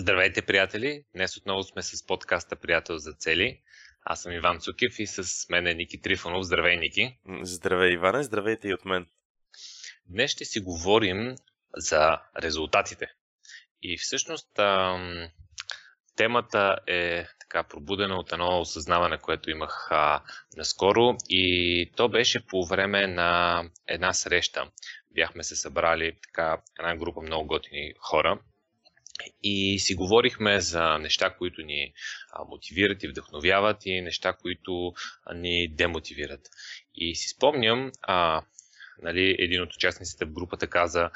Здравейте, приятели! Днес отново сме с подкаста Приятел за цели. Аз съм Иван Цукев и с мен е Ники Трифонов. Здравей, Ники! Здравей, Иване! Здравейте и от мен! Днес ще си говорим за резултатите. И всъщност ам, темата е така пробудена от едно осъзнаване, което имах а, наскоро и то беше по време на една среща. Бяхме се събрали така една група много готини хора и си говорихме за неща, които ни мотивират и вдъхновяват и неща, които ни демотивират. И си спомням, а, нали, един от участниците в групата каза,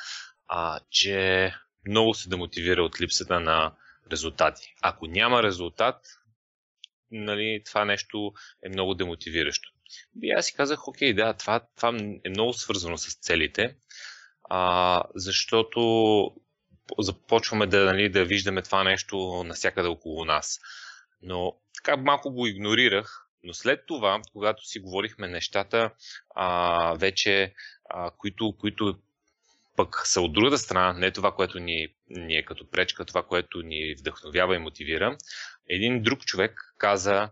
а, че много се демотивира от липсата на резултати. Ако няма резултат, нали, това нещо е много демотивиращо. И аз си казах, окей, да, това, това е много свързано с целите, а, защото започваме да, нали, да виждаме това нещо навсякъде около нас. Но така малко го игнорирах, но след това, когато си говорихме нещата, а, вече, а, които, които пък са от другата страна, не това, което ни, ни е като пречка, това, което ни вдъхновява и мотивира, един друг човек каза,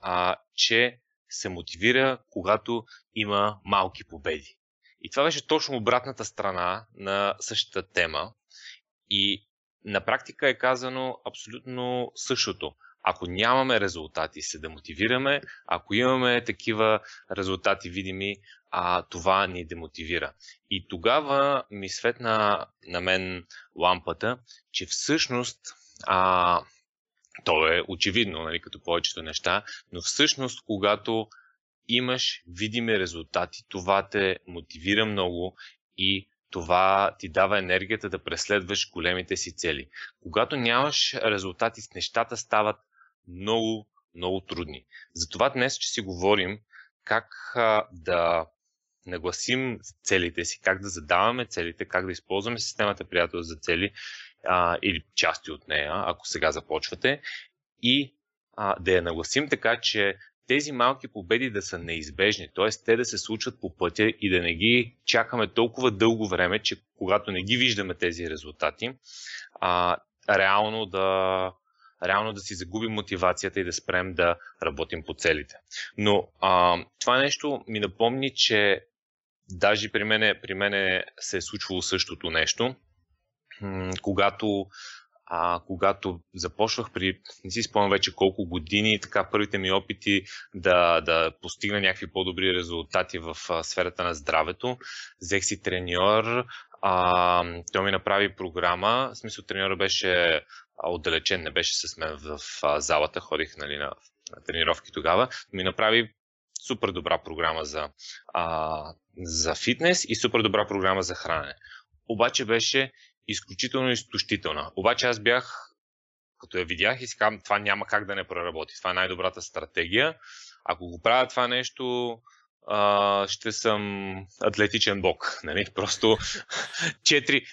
а, че се мотивира, когато има малки победи. И това беше точно обратната страна на същата тема. И на практика е казано абсолютно същото. Ако нямаме резултати, се да мотивираме. Ако имаме такива резултати видими, а, това ни демотивира. И тогава ми светна на мен лампата, че всъщност а, то е очевидно, нали, като повечето неща, но всъщност, когато имаш видими резултати, това те мотивира много и това ти дава енергията да преследваш големите си цели. Когато нямаш резултати, нещата стават много, много трудни. Затова днес ще си говорим как да нагласим целите си, как да задаваме целите, как да използваме системата приятел за цели а, или части от нея, ако сега започвате, и а, да я нагласим така, че тези малки победи да са неизбежни, т.е. те да се случват по пътя и да не ги чакаме толкова дълго време, че когато не ги виждаме тези резултати, а, реално да, реално да си загубим мотивацията и да спрем да работим по целите. Но а, това нещо ми напомни, че даже при мене, при мене се е случвало същото нещо, когато а, когато започвах при, не си спомням вече колко години, така първите ми опити да, да постигна някакви по-добри резултати в а, сферата на здравето, взех си треньор, а, той ми направи програма, в смисъл треньора беше отдалечен, не беше с мен в а, залата, ходих нали, на, на тренировки тогава, ми направи супер добра програма за, а, за фитнес и супер добра програма за хранене. Обаче беше изключително изтощителна. Обаче аз бях, като я видях и си казвам, това няма как да не проработи. Това е най-добрата стратегия. Ако го правя това нещо, а, ще съм атлетичен бог. Нали? Просто четири,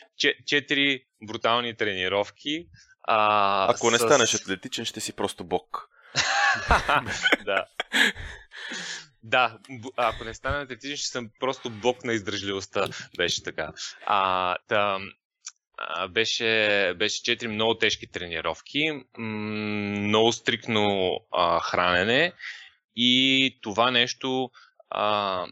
четири брутални тренировки. А, Ако не с... станеш атлетичен, ще си просто бог. да. Да, ако не стана атлетичен, ще съм просто бог на издържливостта. Беше така. А, та, беше, беше 4 много тежки тренировки, много стрикно а, хранене и това нещо а,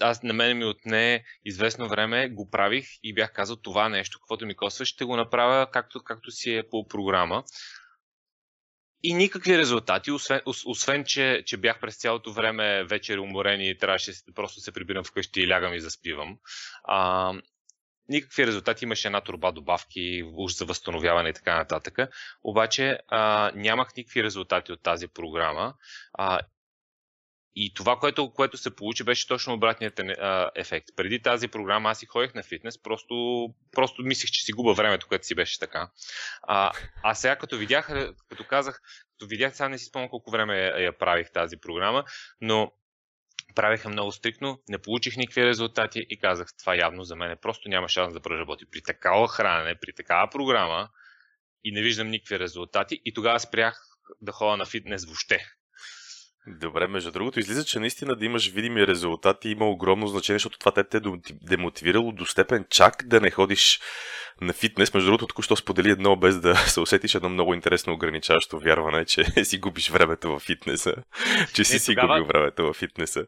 аз на мен ми отне известно време, го правих и бях казал това нещо, каквото ми коства, ще го направя както, както си е по програма. И никакви резултати, освен, освен че, че бях през цялото време вечер уморен и трябваше просто се прибирам вкъщи и лягам и заспивам. А, никакви резултати, имаше една турба добавки, уж за възстановяване и така нататък. Обаче а, нямах никакви резултати от тази програма. А, и това, което, което се получи, беше точно обратният а, ефект. Преди тази програма аз си ходех на фитнес, просто, просто мислех, че си губа времето, което си беше така. А, а сега, като видях, като казах, като видях, сега не си спомням колко време я правих тази програма, но правиха много стрикно, не получих никакви резултати и казах, това явно за мен просто няма шанс да проработи. При такава хранене, при такава програма и не виждам никакви резултати и тогава спрях да ходя на фитнес въобще. Добре, между другото, излиза, че наистина да имаш видими резултати има огромно значение, защото това те те демотивирало до степен чак да не ходиш на фитнес. Между другото, току-що сподели едно, без да се усетиш едно много интересно ограничаващо вярване, че си губиш времето в фитнеса. Че си е, си тогава... губил времето в фитнеса.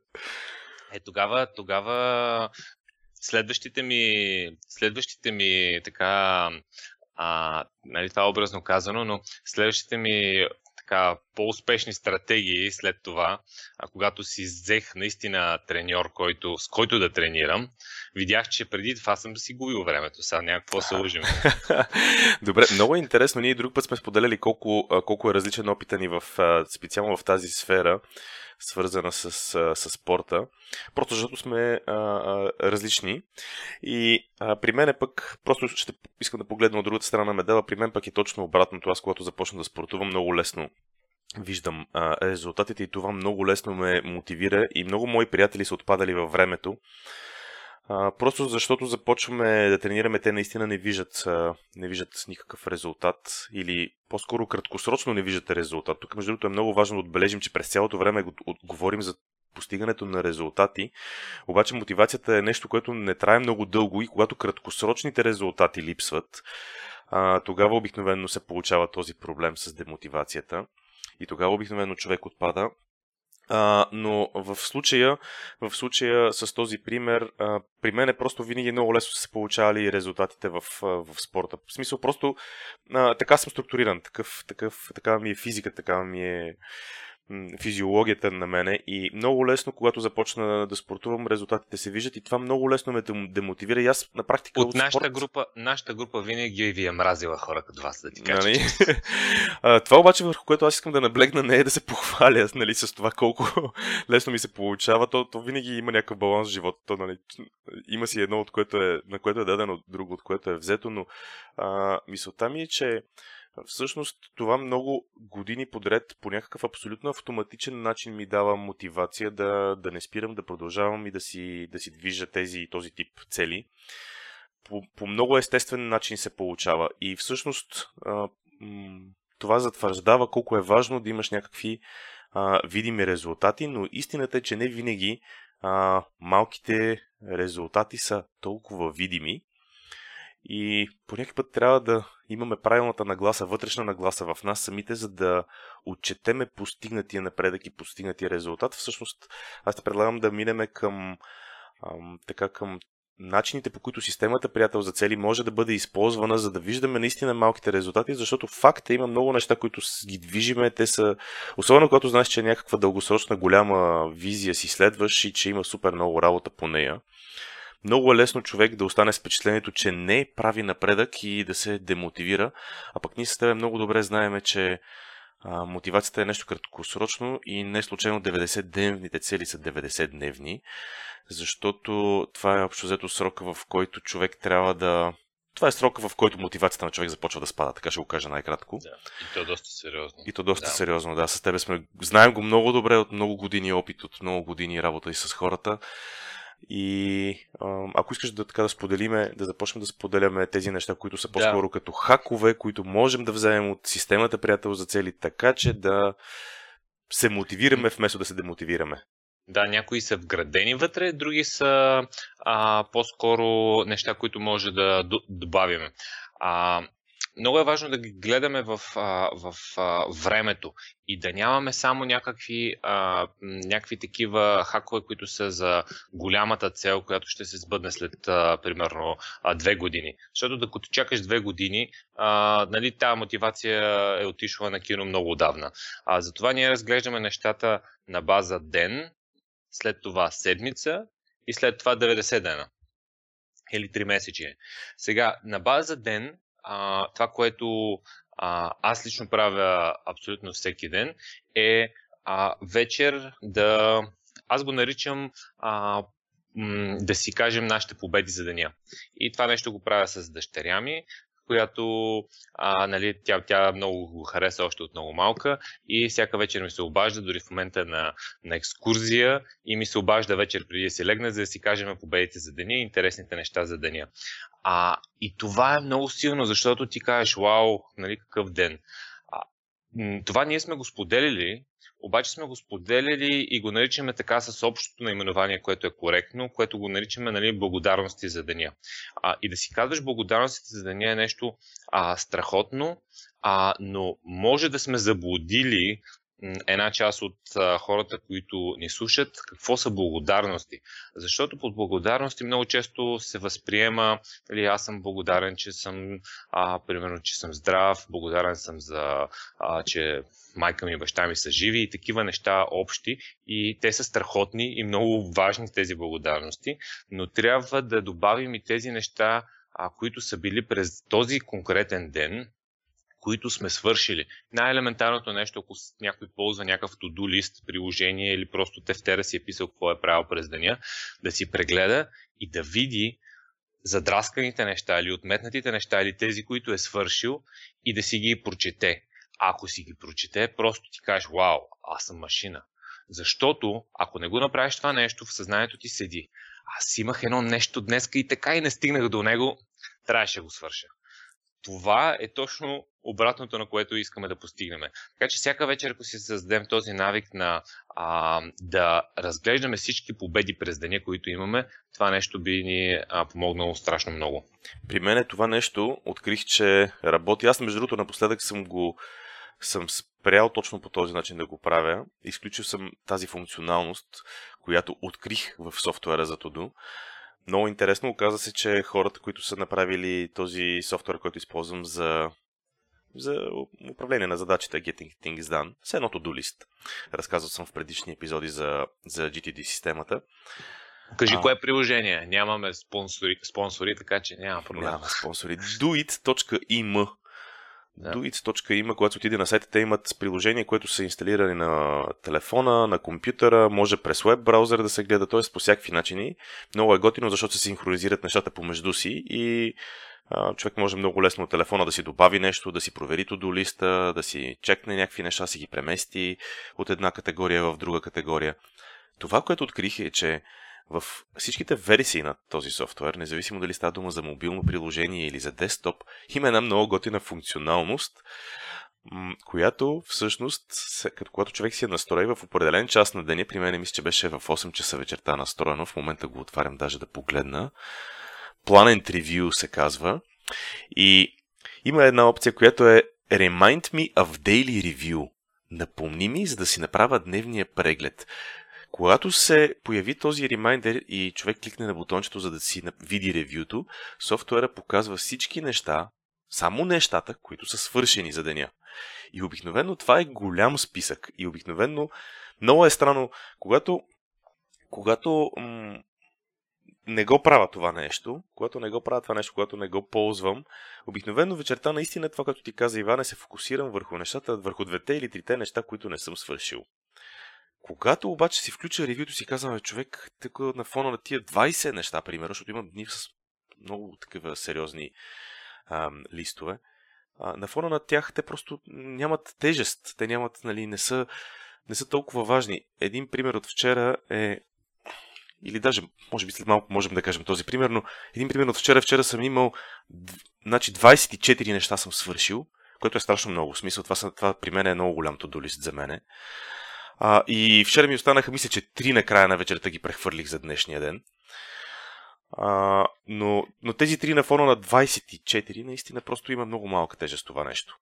Е, тогава, тогава следващите ми, следващите ми така, а, нали, това е образно казано, но следващите ми така по-успешни стратегии след това, а когато си взех наистина треньор, който, с който да тренирам, видях, че преди това съм си губил времето. Сега някакво се лъжим. Добре, много е интересно. Ние друг път сме споделяли колко, колко е различен опита ни в, специално в тази сфера свързана с, с спорта, просто защото сме а, а, различни. И а, при мен е пък, просто ще искам да погледна от другата страна на медала, при мен пък е точно обратното. Аз, когато започна да спортувам, много лесно виждам а, резултатите и това много лесно ме мотивира и много мои приятели са отпадали във времето просто защото започваме да тренираме, те наистина не виждат, не виждат никакъв резултат или по-скоро краткосрочно не виждат резултат. Тук, между другото, е много важно да отбележим, че през цялото време говорим за постигането на резултати, обаче мотивацията е нещо, което не трае много дълго и когато краткосрочните резултати липсват, тогава обикновено се получава този проблем с демотивацията и тогава обикновено човек отпада. А, но в случая, в случая с този пример, а, при мен е просто винаги много лесно са се получавали резултатите в, в спорта. В смисъл, просто а, така съм структуриран, такъв, такъв, такава ми е физика, такава ми е физиологията на мене и много лесно, когато започна да спортувам, резултатите се виждат и това много лесно ме демотивира и аз на практика от, от нашата, спорт... група, нашата група винаги ви е мразила хора като вас, да ти кажа. Нали? това обаче върху което аз искам да наблегна не е да се похваля нали, с това колко лесно ми се получава, то, то винаги има някакъв баланс в живота. То, нали, има си едно, от което е, на което е дадено, друго, от което е взето, но а, мисълта ми е, че Всъщност това много години подред по някакъв абсолютно автоматичен начин ми дава мотивация да, да не спирам, да продължавам и да си, да си движа тези този тип цели. По, по много естествен начин се получава. И всъщност това затвърждава колко е важно да имаш някакви видими резултати, но истината е, че не винаги малките резултати са толкова видими и по някакъв път трябва да имаме правилната нагласа, вътрешна нагласа в нас самите, за да отчетеме постигнатия напредък и постигнатия резултат. Всъщност, аз те предлагам да минеме към, ам, така, към начините по които системата приятел за цели може да бъде използвана, за да виждаме наистина малките резултати, защото факт е, има много неща, които ги движиме, те са, особено когато знаеш, че е някаква дългосрочна голяма визия си следваш и че има супер много работа по нея много е лесно човек да остане с впечатлението, че не прави напредък и да се демотивира. А пък ние с тебе много добре знаеме, че а, мотивацията е нещо краткосрочно и не случайно 90-дневните цели са 90-дневни, защото това е общо взето срока, в който човек трябва да това е срока, в който мотивацията на човек започва да спада, така ще го кажа най-кратко. Да, и то доста сериозно. И то доста да. сериозно, да. С тебе сме, знаем го много добре от много години опит, от много години работа и с хората. И ако искаш да така да споделиме, да започнем да споделяме тези неща, които са по-скоро да. като хакове, които можем да вземем от системата приятел за цели, така че да се мотивираме вместо да се демотивираме. Да, някои са вградени вътре, други са а, по-скоро неща, които може да добавим. А, много е важно да ги гледаме в, в, в времето и да нямаме само някакви, а, някакви такива хакове, които са за голямата цел, която ще се сбъдне след а, примерно а, две години. Защото докато чакаш две години, а, нали, тази мотивация е отишла на кино много отдавна. А, затова ние разглеждаме нещата на база ден, след това седмица и след това 90 дена или 3 месечи. Сега, на база ден това, което а, аз лично правя абсолютно всеки ден, е а, вечер да. Аз го наричам а, м, да си кажем нашите победи за деня. И това нещо го правя с дъщеря ми, която а, нали, тя, тя много го хареса още от много малка и всяка вечер ми се обажда, дори в момента на, на екскурзия и ми се обажда вечер преди да си легне, за да си кажем победите за деня и интересните неща за деня. А, и това е много силно, защото ти кажеш, вау, нали, какъв ден. А, това ние сме го споделили, обаче сме го споделили и го наричаме така с общото наименование, което е коректно, което го наричаме нали, благодарности за деня. А, и да си казваш благодарности за деня е нещо а, страхотно, а, но може да сме заблудили една част от хората, които ни слушат, какво са благодарности. Защото под благодарности много често се възприема, нали, аз съм благодарен, че съм, а, примерно, че съм здрав, благодарен съм за, а, че майка ми и баща ми са живи и такива неща общи и те са страхотни и много важни тези благодарности, но трябва да добавим и тези неща, а, които са били през този конкретен ден, които сме свършили. Най-елементарното нещо, ако някой ползва някакъв to-do лист, приложение или просто тефтера си е писал какво е правил през деня, да си прегледа и да види задрасканите неща или отметнатите неща или тези, които е свършил и да си ги прочете. Ако си ги прочете, просто ти кажеш, вау, аз съм машина. Защото, ако не го направиш това нещо, в съзнанието ти седи. Аз имах едно нещо днес и така и не стигнах до него, трябваше да го свърша това е точно обратното, на което искаме да постигнем. Така че всяка вечер, ако си създадем този навик на а, да разглеждаме всички победи през деня, които имаме, това нещо би ни а, помогнало страшно много. При мен е това нещо открих, че работи. Аз, между другото, напоследък съм го съм спрял точно по този начин да го правя. Изключил съм тази функционалност, която открих в софтуера за Todo много интересно. Оказа се, че хората, които са направили този софтуер, който използвам за, за управление на задачите Getting Things Done, с едното do list. Разказвал съм в предишни епизоди за, за GTD системата. Кажи, а... кое е приложение? Нямаме спонсори, спонсори така че няма проблем. Няма спонсори. Doit.im да. Doits.ima, когато се отиде на сайта, те имат приложение, което са инсталирани на телефона, на компютъра, може през веб браузър да се гледа, т.е. по всякакви начини. Много е готино, защото се синхронизират нещата помежду си и човек може много лесно от телефона да си добави нещо, да си провери до листа, да си чекне някакви неща, си ги премести от една категория в друга категория. Това, което открих е, че в всичките версии на този софтуер, независимо дали става дума за мобилно приложение или за десктоп, има една много готина функционалност, която всъщност, като когато човек си е настрои в определен час на деня, при мен мисля, че беше в 8 часа вечерта настроено, в момента го отварям даже да погледна. Планен Review се казва. И има една опция, която е Remind me of Daily Review. Напомни ми, за да си направя дневния преглед. Когато се появи този ремайдер и човек кликне на бутончето, за да си види ревюто, софтуера показва всички неща, само нещата, които са свършени за деня. И обикновено това е голям списък. И обикновено много е странно, когато, когато м- не го правя това нещо, когато не го правя това нещо, когато не го ползвам, обикновено вечерта наистина това, като ти каза Иване, се фокусирам върху нещата, върху двете или трите неща, които не съм свършил. Когато обаче си включа ревюто си казваме човек, така на фона на тия 20 неща, примерно, защото имам дни с много такива сериозни ам, листове, а, на фона на тях те просто нямат тежест, те нямат, нали, не са, не са толкова важни. Един пример от вчера е или даже, може би след малко можем да кажем този пример, но един пример от вчера, вчера съм имал, значи 24 неща съм свършил, което е страшно много. В смисъл, това, това при мен е много голям тодолист за мене. А, и вчера ми останаха, мисля, че три на края на вечерта ги прехвърлих за днешния ден. А, но, но тези три на фона на 24 наистина просто има много малка тежест това нещо.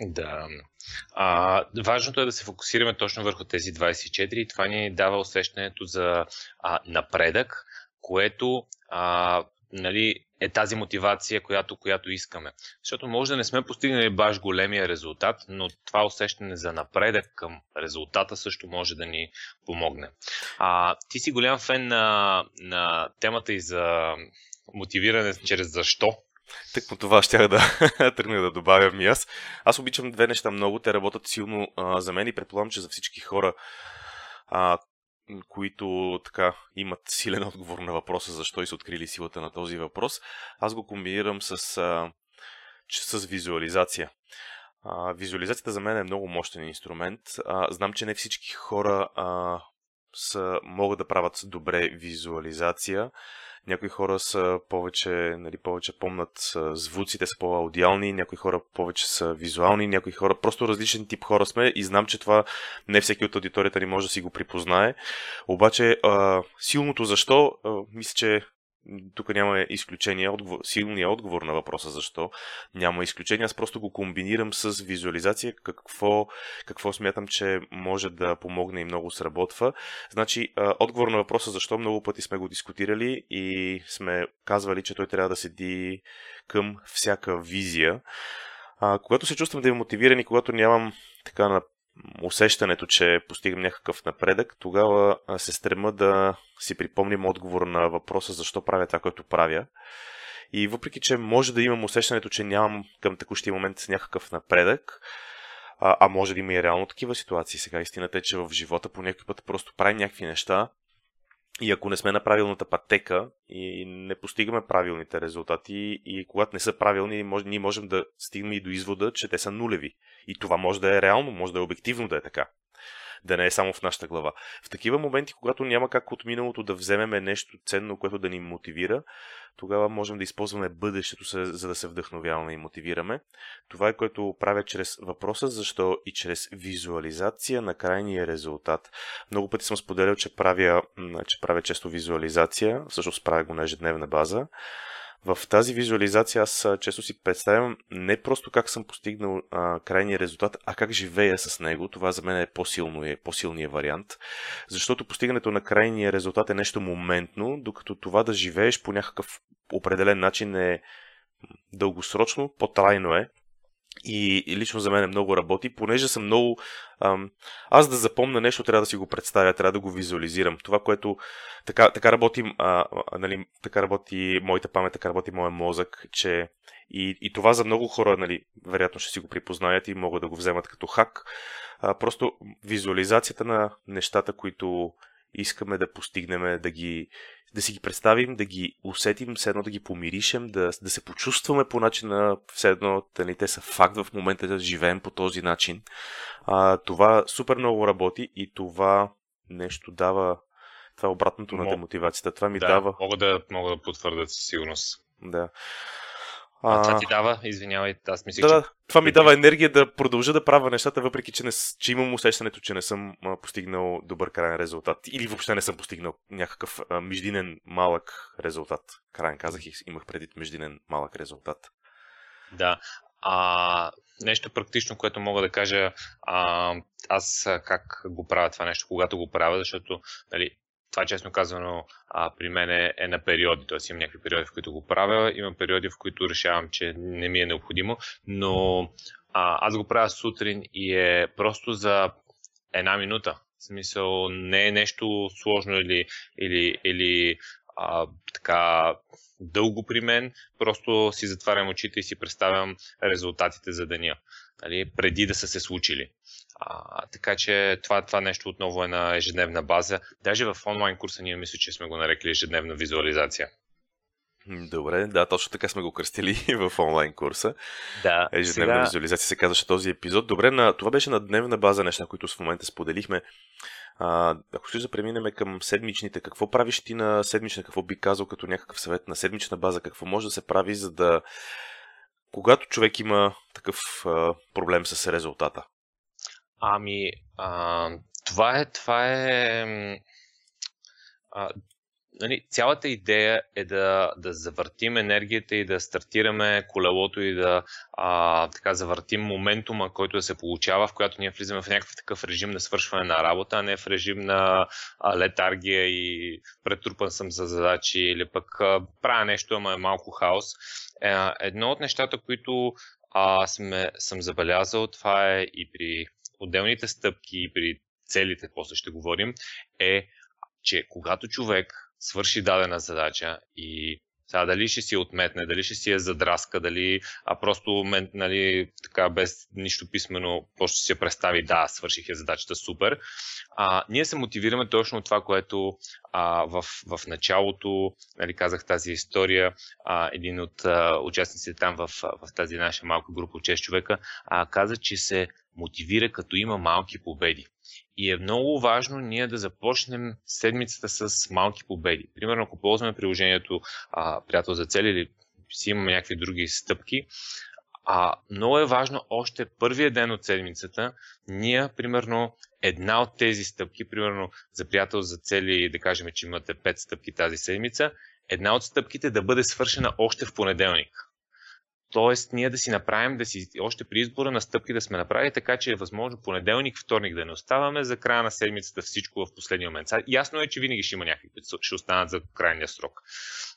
Да. А, важното е да се фокусираме точно върху тези 24 и това ни дава усещането за а, напредък, което а, нали, е тази мотивация, която, която искаме. Защото може да не сме постигнали баш големия резултат, но това усещане за напредък към резултата също може да ни помогне. А, ти си голям фен на, на темата и за мотивиране чрез защо. Так по това ще да тръгна да добавям и аз. Аз обичам две неща много. Те работят силно а, за мен и предполагам, че за всички хора, а, които така имат силен отговор на въпроса защо и са открили силата на този въпрос, аз го комбинирам с, а, с визуализация. А, визуализацията за мен е много мощен инструмент. А, знам, че не всички хора а, са, могат да правят добре визуализация. Някои хора са повече, нали, повече помнат звуците, са по-аудиални, някои хора повече са визуални, някои хора, просто различен тип хора сме и знам, че това не всеки от аудиторията ни може да си го припознае. Обаче, а, силното защо, а, мисля, че тук няма изключение, отговор, силния отговор на въпроса защо няма изключение. Аз просто го комбинирам с визуализация, какво, какво смятам, че може да помогне и много сработва. Значи, отговор на въпроса защо много пъти сме го дискутирали и сме казвали, че той трябва да седи към всяка визия. А, когато се чувствам да е мотивиран и когато нямам така на усещането, че постигам някакъв напредък, тогава се стрема да си припомним отговор на въпроса защо правя това, което правя. И въпреки, че може да имам усещането, че нямам към текущия момент някакъв напредък, а, а може да има и реално такива ситуации. Сега истината е, че в живота по някой път просто правим някакви неща и ако не сме на правилната пътека и не постигаме правилните резултати и когато не са правилни, ние можем да стигнем и до извода, че те са нулеви. И това може да е реално, може да е обективно да е така да не е само в нашата глава. В такива моменти, когато няма как от миналото да вземеме нещо ценно, което да ни мотивира, тогава можем да използваме бъдещето, за да се вдъхновяваме и мотивираме. Това е което правя чрез въпроса защо и чрез визуализация на крайния резултат. Много пъти съм споделял, че правя, че правя често визуализация, всъщност правя го на ежедневна база в тази визуализация аз често си представям не просто как съм постигнал а, крайния резултат, а как живея с него. Това за мен е по-силно е по-силният вариант. Защото постигането на крайния резултат е нещо моментно, докато това да живееш по някакъв определен начин е дългосрочно, по-трайно е и, и лично за мен е много работи, понеже съм много... Ам, аз да запомня нещо, трябва да си го представя, трябва да го визуализирам. Това, което... Така, така, работи, а, нали, така работи моята памет, така работи моя мозък, че и, и това за много хора, нали, вероятно ще си го припознаят и могат да го вземат като хак. А, просто визуализацията на нещата, които искаме да постигнем, да, ги, да си ги представим, да ги усетим, все едно да ги помиришем, да, да се почувстваме по начина, все едно нали, те са факт в момента да живеем по този начин. А, това супер много работи и това нещо дава това е обратното Мо... на демотивацията. Това ми да, дава. Мога да, мога да потвърдя със сигурност. Да. А, това ти дава, извинявай, аз мисля, да, че... това ми дава енергия да продължа да правя нещата, въпреки че, не, че имам усещането, че не съм постигнал добър крайен резултат. Или въобще не съм постигнал някакъв а, междинен малък резултат. Крайен казах и имах предвид междинен малък резултат. Да. А, нещо практично, което мога да кажа, а, аз как го правя това нещо, когато го правя, защото нали, това честно казано а, при мен е, е на периоди, т.е. имам някакви периоди, в които го правя, имам периоди, в които решавам, че не ми е необходимо, но а, аз го правя сутрин и е просто за една минута. В смисъл, не е нещо сложно или, или, или а, така дълго при мен, просто си затварям очите и си представям резултатите за деня, нали, преди да са се случили. А, така че това, това нещо отново е на ежедневна база. Даже в онлайн курса ние мисля, че сме го нарекли ежедневна визуализация. Добре, да, точно така сме го кръстили в онлайн курса. Да. Ежедневна сега... визуализация се казваше този епизод. Добре, на... това беше на дневна база неща, които в момента споделихме. А, ако ще да преминем към седмичните, какво правиш ти на седмична, какво би казал като някакъв съвет на седмична база, какво може да се прави, за да когато човек има такъв а, проблем с резултата? Ами, а, това е, това е а, нали, цялата идея е да, да завъртим енергията и да стартираме колелото и да а, така завъртим моментума, който да се получава, в която ние влизаме в някакъв такъв режим на свършване на работа, а не в режим на а, летаргия и претрупан съм за задачи или пък а, правя нещо, ама е малко хаос. Е, едно от нещата, които а, съм забелязал, това е и при отделните стъпки и при целите, после ще говорим, е, че когато човек свърши дадена задача и сега дали ще си отметне, дали ще си е задраска, дали а просто нали, така, без нищо писмено, просто ще я представи, да, свърших я задачата супер. А, ние се мотивираме точно от това, което а, в, в началото, нали, казах тази история, а, един от а, участниците там в, в тази наша малка група от 6 човека а, каза, че се мотивира като има малки победи. И е много важно ние да започнем седмицата с малки победи. Примерно, ако ползваме приложението а, Приятел за цели или си имаме някакви други стъпки, а, много е важно още първия ден от седмицата, ние, примерно, една от тези стъпки, примерно за приятел за цели, да кажем, че имате 5 стъпки тази седмица, една от стъпките да бъде свършена още в понеделник. Тоест, ние да си направим, да си още при избора на стъпки да сме направили така, че е възможно понеделник, вторник да не оставаме за края на седмицата всичко в последния момент. Ясно е, че винаги ще има някакви, ще останат за крайния срок.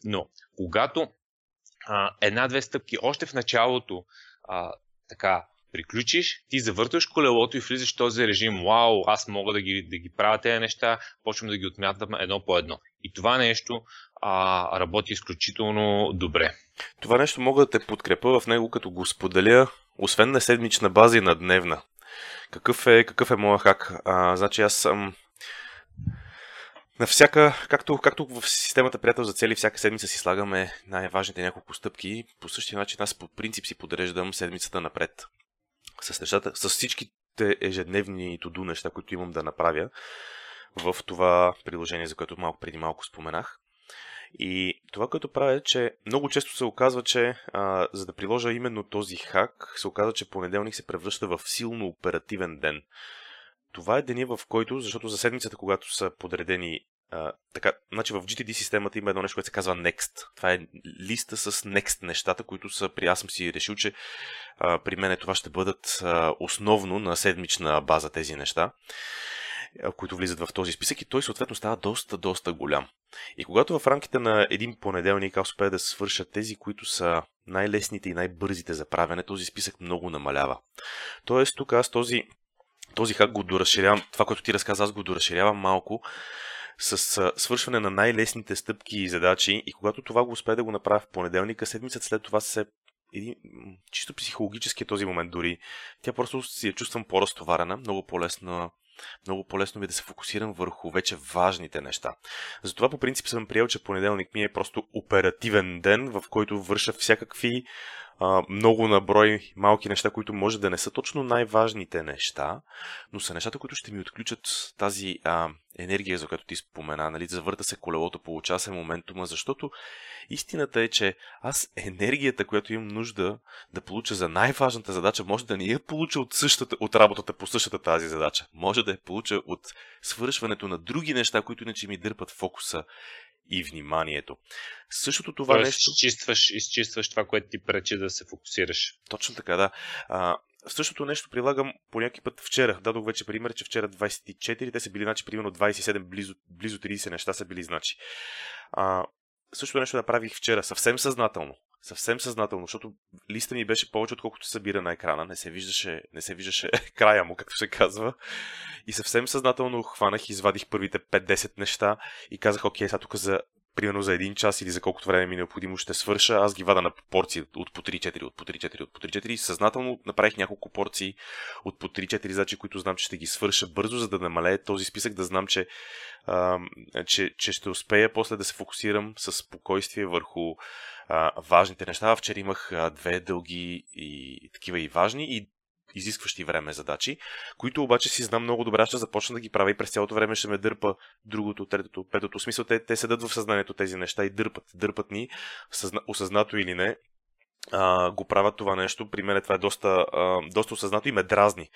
Но, когато една-две стъпки още в началото а, така приключиш, ти завърташ колелото и влизаш в този режим, вау, аз мога да ги, да ги правя тези неща, почвам да ги отмятам едно по едно. И това нещо а, работи изключително добре. Това нещо мога да те подкрепа в него, като го споделя, освен на седмична база и на дневна. Какъв е, какъв е моя хак? А, значи аз съм на всяка, както, както в системата приятел за цели, всяка седмица си слагаме най-важните няколко стъпки, по същия начин аз по принцип си подреждам седмицата напред. С, нещата, с всичките ежедневни туду неща, които имам да направя в това приложение, за което малко преди малко споменах. И това, което правя е, че много често се оказва, че а, за да приложа именно този хак, се оказва, че понеделник се превръща в силно оперативен ден. Това е деня, в който, защото за седмицата, когато са подредени а, така, значи в GTD системата има едно нещо, което се казва Next. Това е листа с Next нещата, които са при... Аз съм си решил, че а, при мен това ще бъдат а, основно на седмична база тези неща, които влизат в този списък и той съответно става доста, доста голям. И когато в рамките на един понеделник аз успея да свърша тези, които са най-лесните и най-бързите за правене, този списък много намалява. Тоест тук аз този този хак го доразширявам, това, което ти разказа, аз го доразширявам малко с свършване на най-лесните стъпки и задачи и когато това го успея да го направя в понеделника, седмицата след това се един, чисто психологически е този момент дори. Тя просто си я чувствам по-разтоварена, много по-лесно много по-лесно ми е да се фокусирам върху вече важните неща. Затова по принцип съм приел, че понеделник ми е просто оперативен ден, в който върша всякакви а, много наброй малки неща, които може да не са точно най-важните неща, но са нещата, които ще ми отключат тази а, енергия, за която ти спомена, нали, завърта се колелото, получава се моментума, защото истината е, че аз енергията, която имам нужда да получа за най-важната задача, може да не я получа от, същата, от работата по същата тази задача. Може да я получа от свършването на други неща, които иначе ми дърпат фокуса и вниманието. Същото това Тоест, нещо... Изчистваш, изчистваш това, което ти пречи да се фокусираш. Точно така, да. А, същото нещо прилагам по някакъв път вчера. Дадох вече пример, че вчера 24, те са били, значи, примерно 27, близо, близо 30 неща са били, значи. А, същото нещо направих вчера, съвсем съзнателно. Съвсем съзнателно, защото листа ми беше повече, отколкото събира на екрана. Не се виждаше, не се виждаше края му, както се казва. И съвсем съзнателно хванах, извадих първите 5-10 неща и казах, окей, сега тук за примерно за един час или за колкото време ми е необходимо ще свърша, аз ги вада на порции от по 3-4, от по 3-4, от по 3-4 и съзнателно направих няколко порции от по 3-4 задачи, които знам, че ще ги свърша бързо, за да намалее този списък, да знам, че, а, че, че ще успея после да се фокусирам с спокойствие върху важните неща. Вчера имах две дълги и такива и важни и изискващи време задачи, които обаче си знам много добре, ще започна да ги правя и през цялото време ще ме дърпа другото, третото, петото. В смисъл, те, те седат в съзнанието тези неща и дърпат. Дърпат ни, съзна, осъзнато или не, а, го правят това нещо. При мен това е доста, а, доста осъзнато и ме дразни.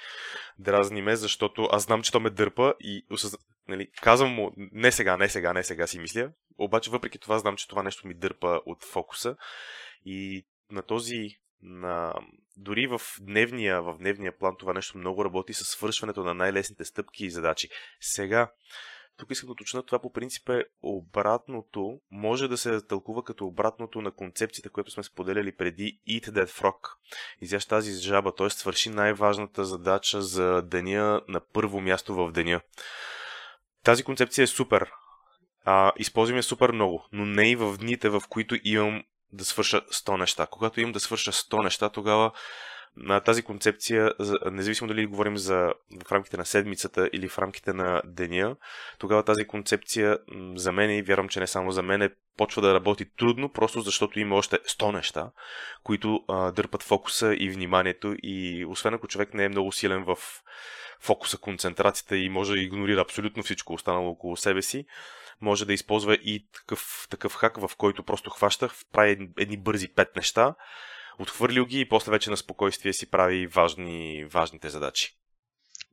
Дразни ме, защото аз знам, че то ме дърпа и осъзна... нали, казвам му не сега, не сега, не сега си мисля. Обаче въпреки това знам, че това нещо ми дърпа от фокуса. И на този на... Дори в дневния, в дневния план това нещо много работи с свършването на най-лесните стъпки и задачи. Сега, тук искам да уточня, това по принцип е обратното, може да се тълкува като обратното на концепцията, която сме споделяли преди Eat That Frog. Изящ тази жаба, т.е. свърши най-важната задача за деня на първо място в деня. Тази концепция е супер. А, използвам я супер много, но не и в дните, в които имам да свърша 100 неща. Когато имам да свърша 100 неща, тогава на тази концепция, независимо дали говорим за в рамките на седмицата или в рамките на деня, тогава тази концепция за мен и вярвам, че не само за мен, е почва да работи трудно, просто защото има още 100 неща, които а, дърпат фокуса и вниманието и освен ако човек не е много силен в фокуса, концентрацията и може да игнорира абсолютно всичко останало около себе си, може да използва и такъв, такъв хак, в който просто хващах, прави едни бързи пет неща, отхвърлил ги и после вече на спокойствие си прави важни, важните задачи.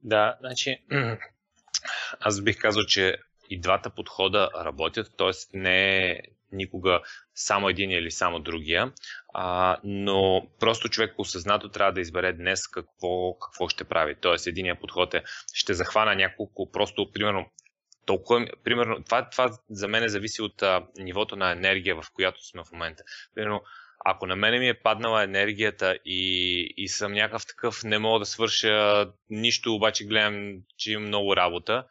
Да, значи аз бих казал, че и двата подхода работят, т.е. не е никога само един или само другия, а, но просто човек осъзнато трябва да избере днес какво, какво ще прави. Тоест, единия подход е ще захвана няколко, просто примерно толкова, примерно, това, това за мен зависи от а, нивото на енергия, в която сме в момента. Примерно, ако на мене ми е паднала енергията и, и съм някакъв такъв, не мога да свърша нищо, обаче гледам, че имам много работа,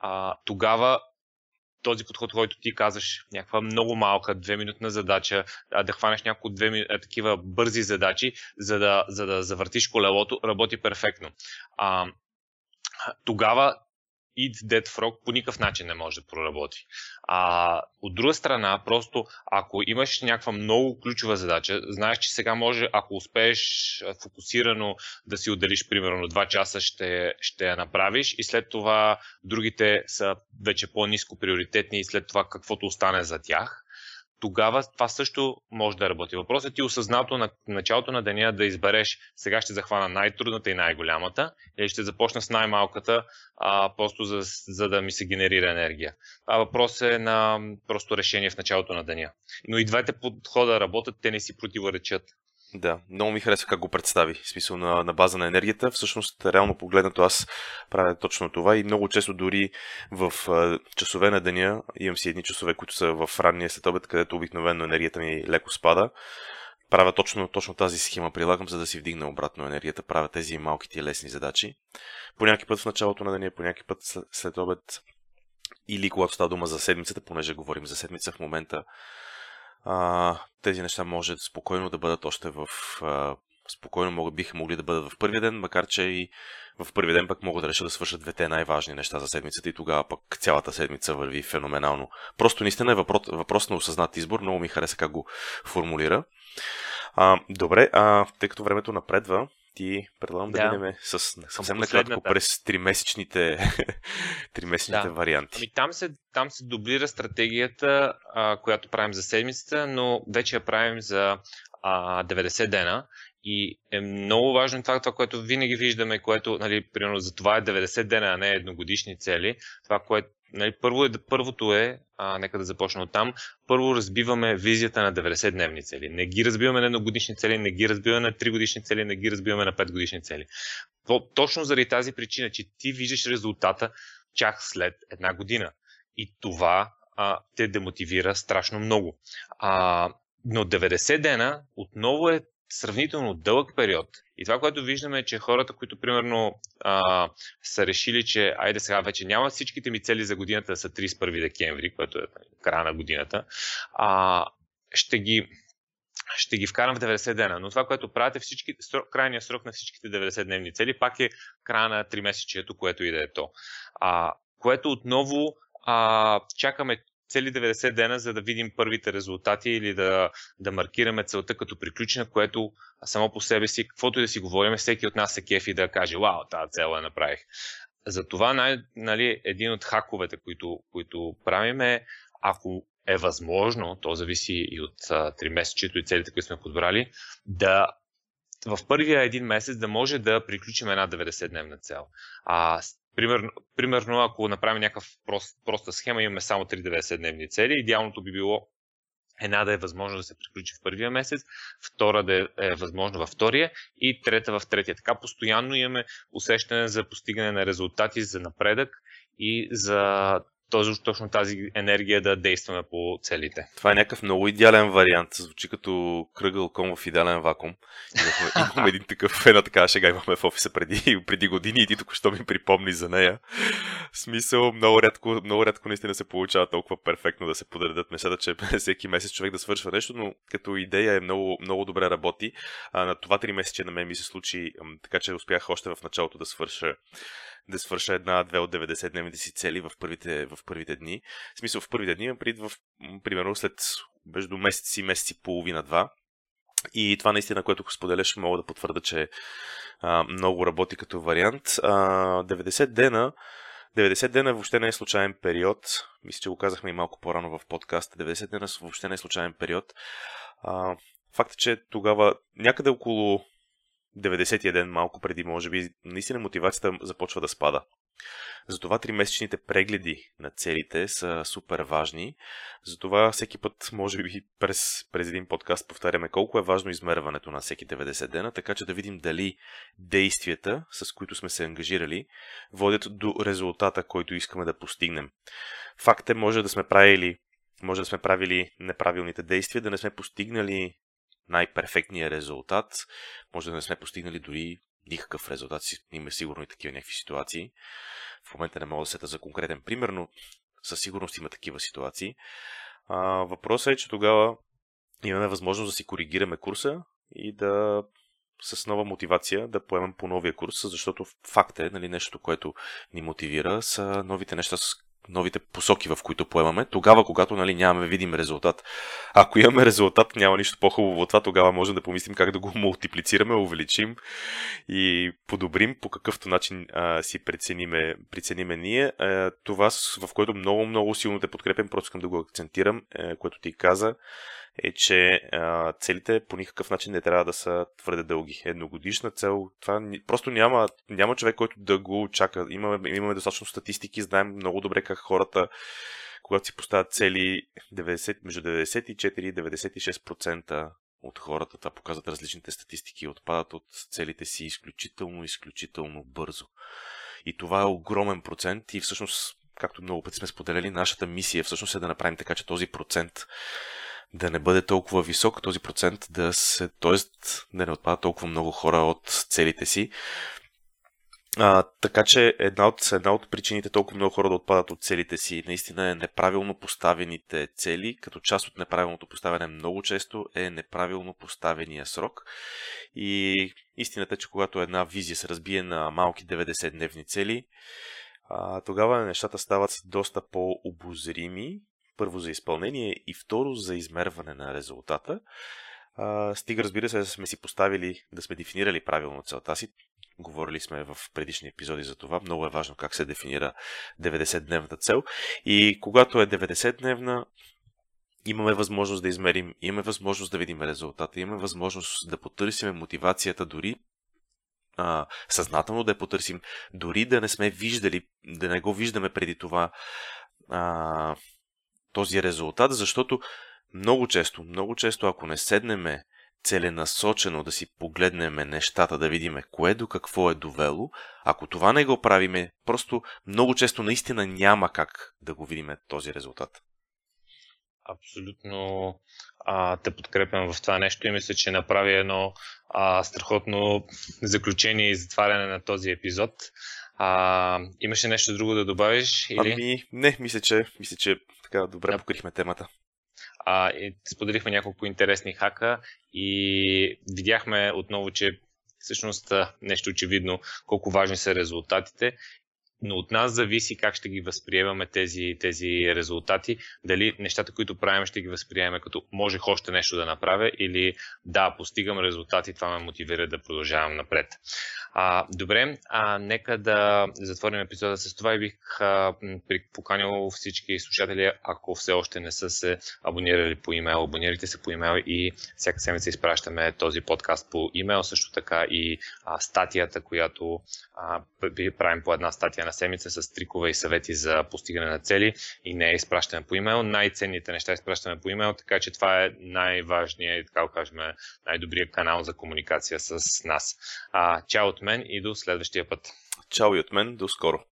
а, тогава този подход, който ти казваш, някаква много малка, две минутна задача, да хванеш няколко две, такива бързи задачи, за да, за да завъртиш колелото, работи перфектно. А, тогава Eat Dead Frog по никакъв начин не може да проработи. А от друга страна, просто ако имаш някаква много ключова задача, знаеш, че сега може, ако успееш фокусирано да си отделиш примерно 2 часа, ще, ще я направиш и след това другите са вече по-низко приоритетни и след това каквото остане за тях тогава това също може да работи. Въпросът е ти осъзнато на началото на деня да избереш сега ще захвана най-трудната и най-голямата или ще започна с най-малката, а, просто за, за да ми се генерира енергия. А въпрос е на просто решение в началото на деня. Но и двете подхода работят, те не си противоречат. Да, много ми харесва как го представи. В смисъл на, на база на енергията. Всъщност, реално погледнато, аз правя точно това и много често дори в а, часове на деня имам си едни часове, които са в ранния след обед, където обикновено енергията ми леко спада. Правя точно, точно тази схема, прилагам, за да си вдигна обратно енергията. Правя тези малките и лесни задачи. По някакъв път в началото на деня, по някакъв път след обед или когато става дума за седмицата, понеже говорим за седмица в момента, а, тези неща може спокойно да бъдат още в... А, спокойно могат, биха могли да бъдат в първия ден, макар че и в първия ден пък могат да решат да свършат двете най-важни неща за седмицата и тогава пък цялата седмица върви феноменално. Просто наистина е въпрос, въпрос на осъзнат избор, много ми хареса как го формулира. А, добре, а, тъй като времето напредва, ти предлагам да, да минем с съвсем накратко през тримесечните, тримесечните да. варианти. Ами там се, там се дублира стратегията, а, която правим за седмицата, но вече я правим за а, 90 дена. И е много важно това, това, което винаги виждаме, което, нали, примерно, за това е 90 дена, а не едногодишни цели. Това, което нали, първо е, първото е, а, нека да започна от там, първо разбиваме визията на 90-дневни цели. Не ги разбиваме на едногодишни цели, не ги разбиваме на 3 годишни цели, не ги разбиваме на 5 годишни цели. Точно заради тази причина, че ти виждаш резултата чак след една година. И това а, те демотивира страшно много. А, но 90 дена отново е сравнително дълъг период. И това, което виждаме е, че хората, които примерно а, са решили, че айде сега вече няма всичките ми цели за годината да са 31 декември, което е края на годината, а, ще ги ще ги вкарам в 90 дена. Но това, което правите, всички, крайният срок на всичките 90 дневни цели, пак е края на 3 месечието, което и да е то. А, което отново а, чакаме цели 90 дена, за да видим първите резултати или да, да маркираме целта като приключена, което само по себе си, каквото и да си говорим, всеки от нас се кефи да каже, вау, тази цел я направих. Затова най, нали, един от хаковете, които, които правим е, ако е възможно, то зависи и от 3 месечето и целите, които сме подбрали, да в първия един месец да може да приключим една 90-дневна цел. А Примерно, примерно ако направим някакъв прост, проста схема, имаме само 3 дневни цели, идеалното би било една да е възможно да се приключи в първия месец, втора да е възможно във втория и трета в третия. Така постоянно имаме усещане за постигане на резултати, за напредък и за точно, точно тази енергия да действаме по целите. Това е някакъв много идеален вариант. Звучи като кръгъл ком в идеален вакуум. Имахме, имаме един такъв, една така шега имахме в офиса преди, преди години и ти тук що ми припомни за нея. В смисъл, много рядко, много рядко наистина се получава толкова перфектно да се подредят нещата, че всеки месец човек да свършва нещо, но като идея е много, много добре работи. А, на това три месече на мен ми се случи, така че успях още в началото да свърша да свърша една-две от 90-дневните си цели в първите, в първите дни. В смисъл в първите дни, пред в, примерно след между месец и месец и половина-два. И това наистина, което споделяш, мога да потвърда, че а, много работи като вариант. А, 90 дена 90 дена въобще не е случайен период. Мисля, че го казахме и малко по-рано в подкаста. 90 дена въобще не е случайен период. А, факт е, че тогава някъде около 90-я ден, малко преди, може би, наистина мотивацията започва да спада. Затова тримесечните прегледи на целите са супер важни. Затова всеки път, може би през, през един подкаст повтаряме колко е важно измерването на всеки 90 дена, така че да видим дали действията, с които сме се ангажирали, водят до резултата, който искаме да постигнем. Факт е, може да сме правили може да сме правили неправилните действия, да не сме постигнали най-перфектния резултат. Може да не сме постигнали дори никакъв резултат. Има сигурно и такива някакви ситуации. В момента не мога да сета за конкретен пример, но със сигурност има такива ситуации. А, въпросът е, че тогава имаме възможност да си коригираме курса и да с нова мотивация да поемем по новия курс, защото факт е, нали, нещо, което ни мотивира, са новите неща, с новите посоки, в които поемаме, тогава, когато нали, нямаме видим резултат. Ако имаме резултат, няма нищо по-хубаво от това, тогава можем да помислим как да го мултиплицираме, увеличим и подобрим по какъвто начин а, си прецениме, прецениме ние. А, това, в което много, много силно те подкрепям, просто искам да го акцентирам, е, което ти каза, е, че а, целите по никакъв начин не трябва да са твърде дълги. Едногодишна цел, това просто няма, няма човек, който да го чака. Имаме, имаме достатъчно статистики, знаем много добре как хората, когато си поставят цели 90, между 94 и 96% от хората, това показват различните статистики, отпадат от целите си изключително, изключително бързо. И това е огромен процент и всъщност, както много пъти сме споделяли, нашата мисия всъщност е да направим така, че този процент да не бъде толкова висок този процент, да се, т.е. да не отпадат толкова много хора от целите си. А, така че една от, една от причините толкова много хора да отпадат от целите си наистина е неправилно поставените цели, като част от неправилното поставяне много често е неправилно поставения срок. И истината е, че когато една визия се разбие на малки 90-дневни цели, а, тогава нещата стават доста по-обозрими първо за изпълнение и второ за измерване на резултата. А, стига, разбира се, да сме си поставили, да сме дефинирали правилно целта си. Говорили сме в предишни епизоди за това. Много е важно как се дефинира 90-дневната цел. И когато е 90-дневна, имаме възможност да измерим, имаме възможност да видим резултата, имаме възможност да потърсим мотивацията дори а, съзнателно да я потърсим, дори да не сме виждали, да не го виждаме преди това а, този резултат, защото много често, много често, ако не седнеме целенасочено да си погледнем нещата, да видиме кое до какво е довело, ако това не го правиме, просто много често наистина няма как да го видиме този резултат. Абсолютно а, те подкрепям в това нещо и мисля, че направи едно а, страхотно заключение и затваряне на този епизод. А, имаше нещо друго да добавиш? Или? Ами, не, мисля, че, мисля, че така добре да. покрихме темата. А, и споделихме няколко интересни хака и видяхме отново, че всъщност нещо очевидно колко важни са резултатите но от нас зависи как ще ги възприемаме тези, тези резултати. Дали нещата, които правим, ще ги възприемем като можех още нещо да направя или да, постигам резултати, това ме мотивира да продължавам напред. А, добре, а, нека да затворим епизода с това и бих а, поканил всички слушатели, ако все още не са се абонирали по имейл, абонирайте се по имейл и всяка седмица изпращаме този подкаст по имейл, също така и а, статията, която а, правим по една статия на седмица с трикове и съвети за постигане на цели и не изпращаме по имейл. Най-ценните неща изпращаме по имейл, така че това е най-важният и така кажем най-добрият канал за комуникация с нас. А, чао от мен и до следващия път. Чао и от мен, до скоро.